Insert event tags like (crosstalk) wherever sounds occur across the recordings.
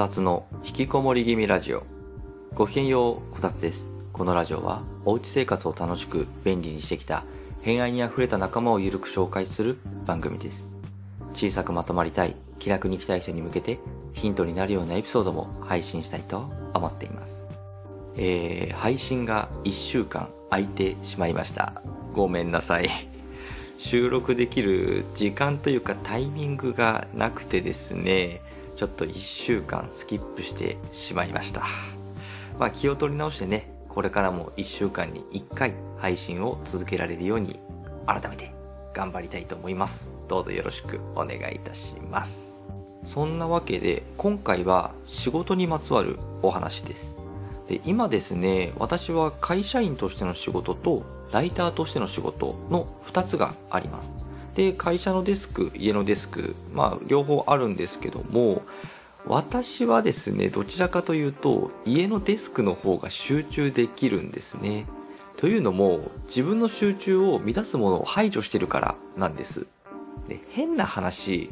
たつの引きこもり気味ラジオ。ごきげんようこたつです。このラジオはおうち生活を楽しく便利にしてきた偏愛にあふれた仲間をゆるく紹介する番組です。小さくまとまりたい気楽に生きたい人に向けてヒントになるようなエピソードも配信したいと思っています。えー、配信が1週間空いてしまいました。ごめんなさい。収録できる時間というかタイミングがなくてですね。ちょっと1週間スキップしてしまいました。まあ気を取り直してねこれからも1週間に1回配信を続けられるように改めて頑張りたいと思います。どうぞよろしくお願いいたします。そんなわけで今回は仕事にまつわるお話です。で今ですね私は会社員としての仕事とライターとしての仕事の2つがあります。で会社のデスク家のデスクまあ両方あるんですけども私はですねどちらかというと家のデスクの方が集中できるんですね。というのも自分の集中を乱すものを排除してるからなんです。で変な話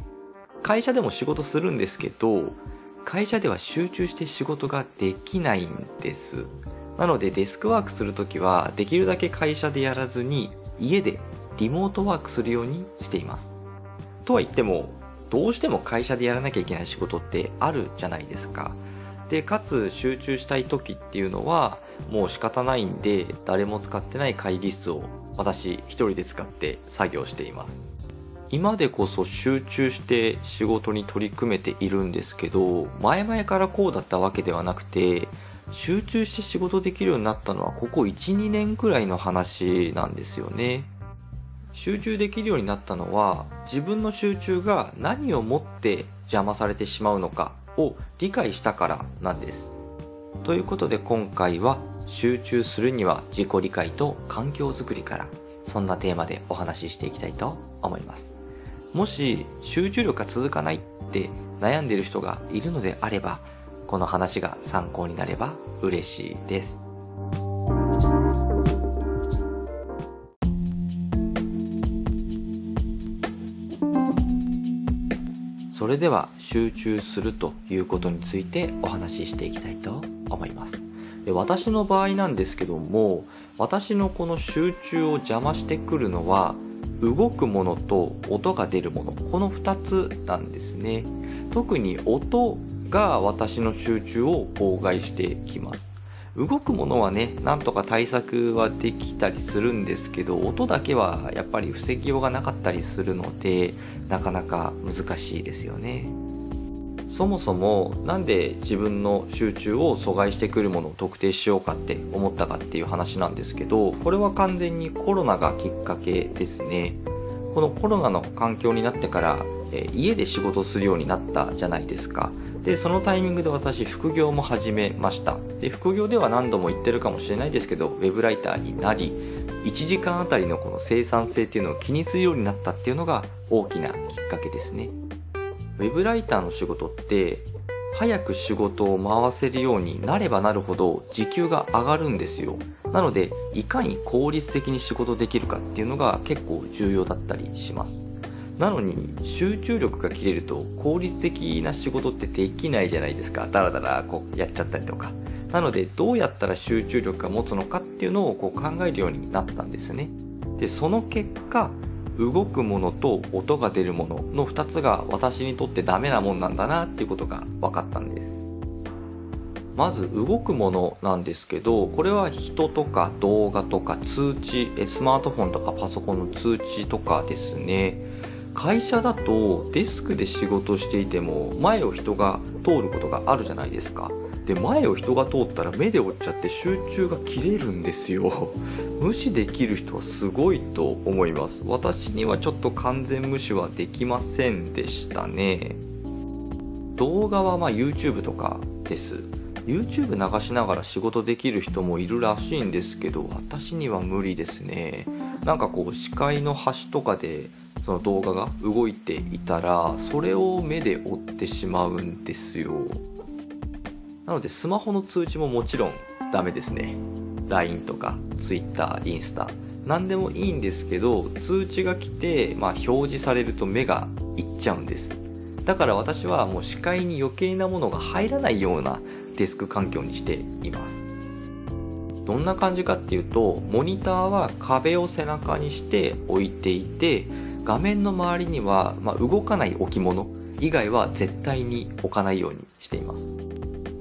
会社でも仕事するんですけど会社では集中して仕事ができないんです。なのでデスクワークするときはできるだけ会社でやらずに家でリモートワークするようにしています。とは言ってもどうしても会社でやらなきゃいけない仕事ってあるじゃないですか。でかつ集中したい時っていうのはもう仕方ないんで誰も使ってない会議室を私一人で使って作業しています。今でこそ集中して仕事に取り組めているんですけど前々からこうだったわけではなくて集中して仕事できるようになったのはここ12年くらいの話なんですよね。集中できるようになったのは自分の集中が何をもって邪魔されてしまうのかを理解したからなんですということで今回は集中するには自己理解と環境づくりからそんなテーマでお話ししていきたいと思いますもし集中力が続かないって悩んでいる人がいるのであればこの話が参考になれば嬉しいです。それでは集中するということについてお話ししていきたいと思います。で私の場合なんですけども私のこの集中を邪魔してくるのは動くものと音が出るもの。この2つなんですね。特に音が私の集中を妨害してきます。動くものはねなんとか対策はできたりするんですけど音だけはやっぱり防ぎようがなかったりするのでなかなか難しいですよね。そもそもなんで自分の集中を阻害してくるものを特定しようかって思ったかっていう話なんですけどこれは完全にコロナがきっかけですね。このコロナの環境になってからえ家で仕事するようになったじゃないですか。でそのタイミングで私副業も始めました。で副業では何度も言ってるかもしれないですけどウェブライターになり1時間あたりのこの生産性っていうのを気にするようになったっていうのが大きなきっかけですね。ウェブライターの仕事って早く仕事を回せるようになればなるほど時給が上がるんですよ。なのでいかに効率的に仕事できるかっていうのが結構重要だったりします。なのに集中力が切れると効率的な仕事ってできないじゃないですか。だらだらこうやっちゃったりとか。なのでどうやったら集中力が持つのかっていうのをこう考えるようになったんですね。でその結果動くものと音が出るものの2つが私にとってダメなもんなんだなっていうことが分かったんです。まず動くものなんですけどこれは人とか動画とか通知スマートフォンとかパソコンの通知とかですね。会社だとデスクで仕事していても前を人が通ることがあるじゃないですか。で前を人が通ったら目で追っちゃって集中が切れるんですよ。(laughs) 無視できる人はすごいと思います。私にはちょっと完全無視はできませんでしたね。動画はまあ YouTube とかです。YouTube 流しながら仕事できる人もいるらしいんですけど私には無理ですね。なんかこう視界の端とかでその動画が動いていたらそれを目で追ってしまうんですよ。なのでスマホの通知ももちろんダメですね。LINE とか Twitter インスタ。何でもいいんですけど通知が来て、まあ、表示されると目がいっちゃうんです。だから私はもう視界に余計なものが入らないようなデスク環境にしています。どんな感じかっていうとモニターは壁を背中にして置いていて画面の周りには、まあ、動かない置物以外は絶対に置かないようにしています。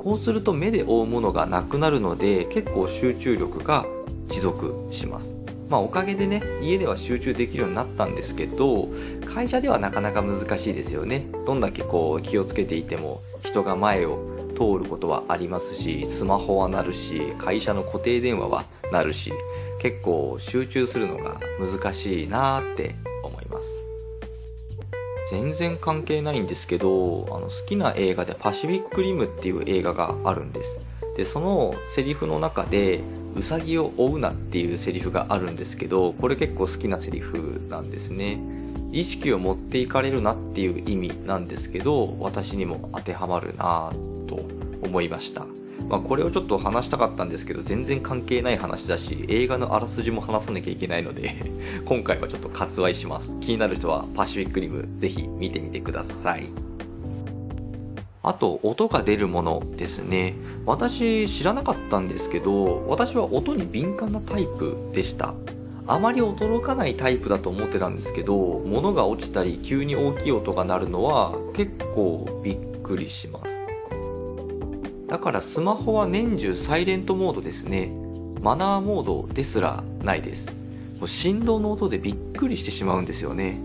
こうすると目で追うものがなくなるので結構集中力が持続します。まあおかげでね家では集中できるようになったんですけど会社ではなかなか難しいですよね。どんだけこう気をつけていても人が前を通ることはありますしスマホは鳴るし会社の固定電話は鳴るし結構集中するのが難しいなーって全然関係ないんですけどあの好きな映画でパシフィックリムっていう映画があるんです。でそのセリフの中で「ウサギを追うな」っていうセリフがあるんですけどこれ結構好きなセリフなんですね。意識を持っていかれるなっていう意味なんですけど私にも当てはまるなと思いました。まあ、これをちょっと話したかったんですけど全然関係ない話だし映画のあらすじも話さなきゃいけないので (laughs) 今回はちょっと割愛します。気になる人はパシフィックリムぜひ見てみてください。あと音が出るものですね。私知らなかったんですけど私は音に敏感なタイプでした。あまり驚かないタイプだと思ってたんですけど物が落ちたり急に大きい音が鳴るのは結構びっくりします。だからスマホは年中サイレントモードですね。マナーモードですらないです。もう振動の音でびっくりしてしまうんですよね。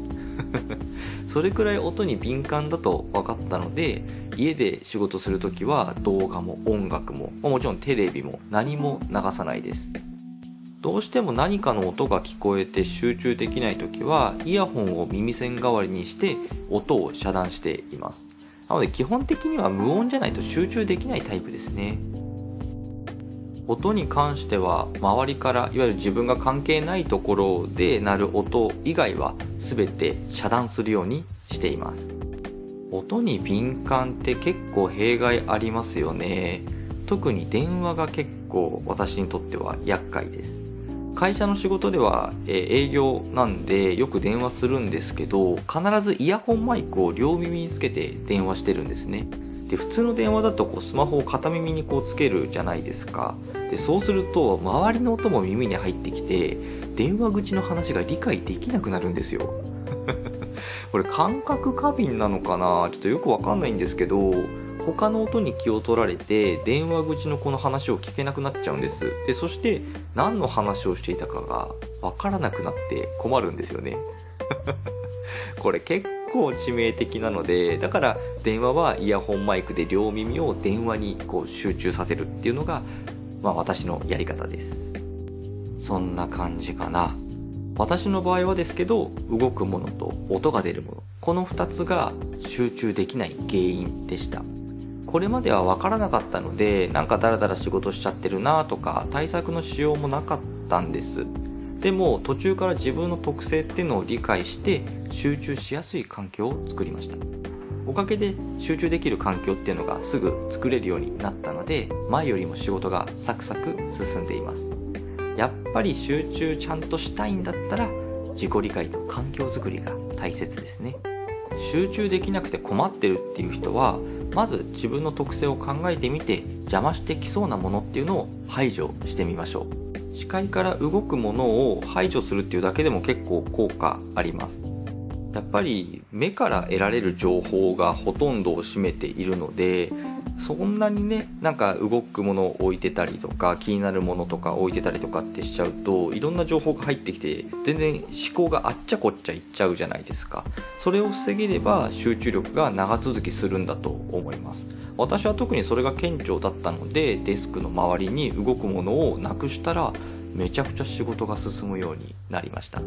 (laughs) それくらい音に敏感だと分かったので、家で仕事するときは動画も音楽も、もちろんテレビも何も流さないです。どうしても何かの音が聞こえて集中できないときは、イヤホンを耳栓代わりにして音を遮断しています。なので基本的には無音じゃないと集中できないタイプですね。音に関しては周りからいわゆる自分が関係ないところで鳴る音以外は全て遮断するようにしています。音に敏感って結構弊害ありますよね。特に電話が結構私にとっては厄介です。会社の仕事では、え営業なんでよく電話するんですけど必ずイヤホンマイクを両耳につけて電話してるんですね。で普通の電話だとこうスマホを片耳にこうつけるじゃないですか。でそうすると周りの音も耳に入ってきて電話口の話が理解できなくなるんですよ。(laughs) これ感覚過敏なのかな？ちょっとよくわかんないんですけど他の音に気を取られて電話口のこの話を聞けなくなっちゃうんです。でそして何の話をしていたかが分からなくなって困るんですよね。(laughs) これ結構致命的なのでだから電話はイヤホンマイクで両耳を電話にこう集中させるっていうのが、まあ、私のやり方です。そんな感じかな。私の場合はですけど動くものと音が出るものこの2つが集中できない原因でした。これまでは分からなかったのでなんかダラダラ仕事しちゃってるなとか対策のしようもなかったんです。でも途中から自分の特性っていうのを理解して集中しやすい環境を作りました。おかげで集中できる環境っていうのがすぐ作れるようになったので前よりも仕事がサクサク進んでいます。やっぱり集中ちゃんとしたいんだったら自己理解と環境づくりが大切ですね。集中できなくて困ってるっていう人はまず自分の特性を考えてみて邪魔してきそうなものっていうのを排除してみましょう。視界から動くものを排除するっていうだけでも結構効果あります。やっぱり目から得られる情報がほとんどを占めているのでそんなにねなんか動くものを置いてたりとか気になるものとか置いてたりとかってしちゃうといろんな情報が入ってきて全然思考があっちゃこっちゃいっちゃうじゃないですか。それを防げれば集中力が長続きするんだと思います。私は特にそれが顕著だったのでデスクの周りに動くものをなくしたらめちゃくちゃ仕事が進むようになりました。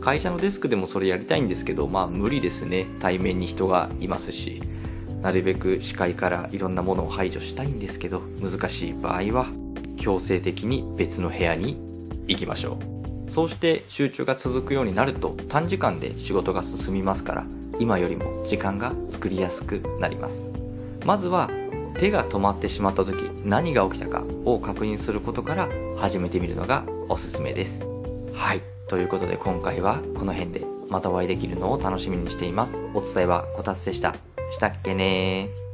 会社のデスクでもそれやりたいんですけどまあ無理ですね。対面に人がいますし。なるべく視界からいろんなものを排除したいんですけど難しい場合は強制的に別の部屋に行きましょうそうして集中が続くようになると短時間で仕事が進みますから今よりも時間が作りやすくなりますまずは手が止まってしまった時何が起きたかを確認することから始めてみるのがおすすめですはいということで今回はこの辺でまたお会いできるのを楽しみにしています。お伝えはこたつでした。したっけねー。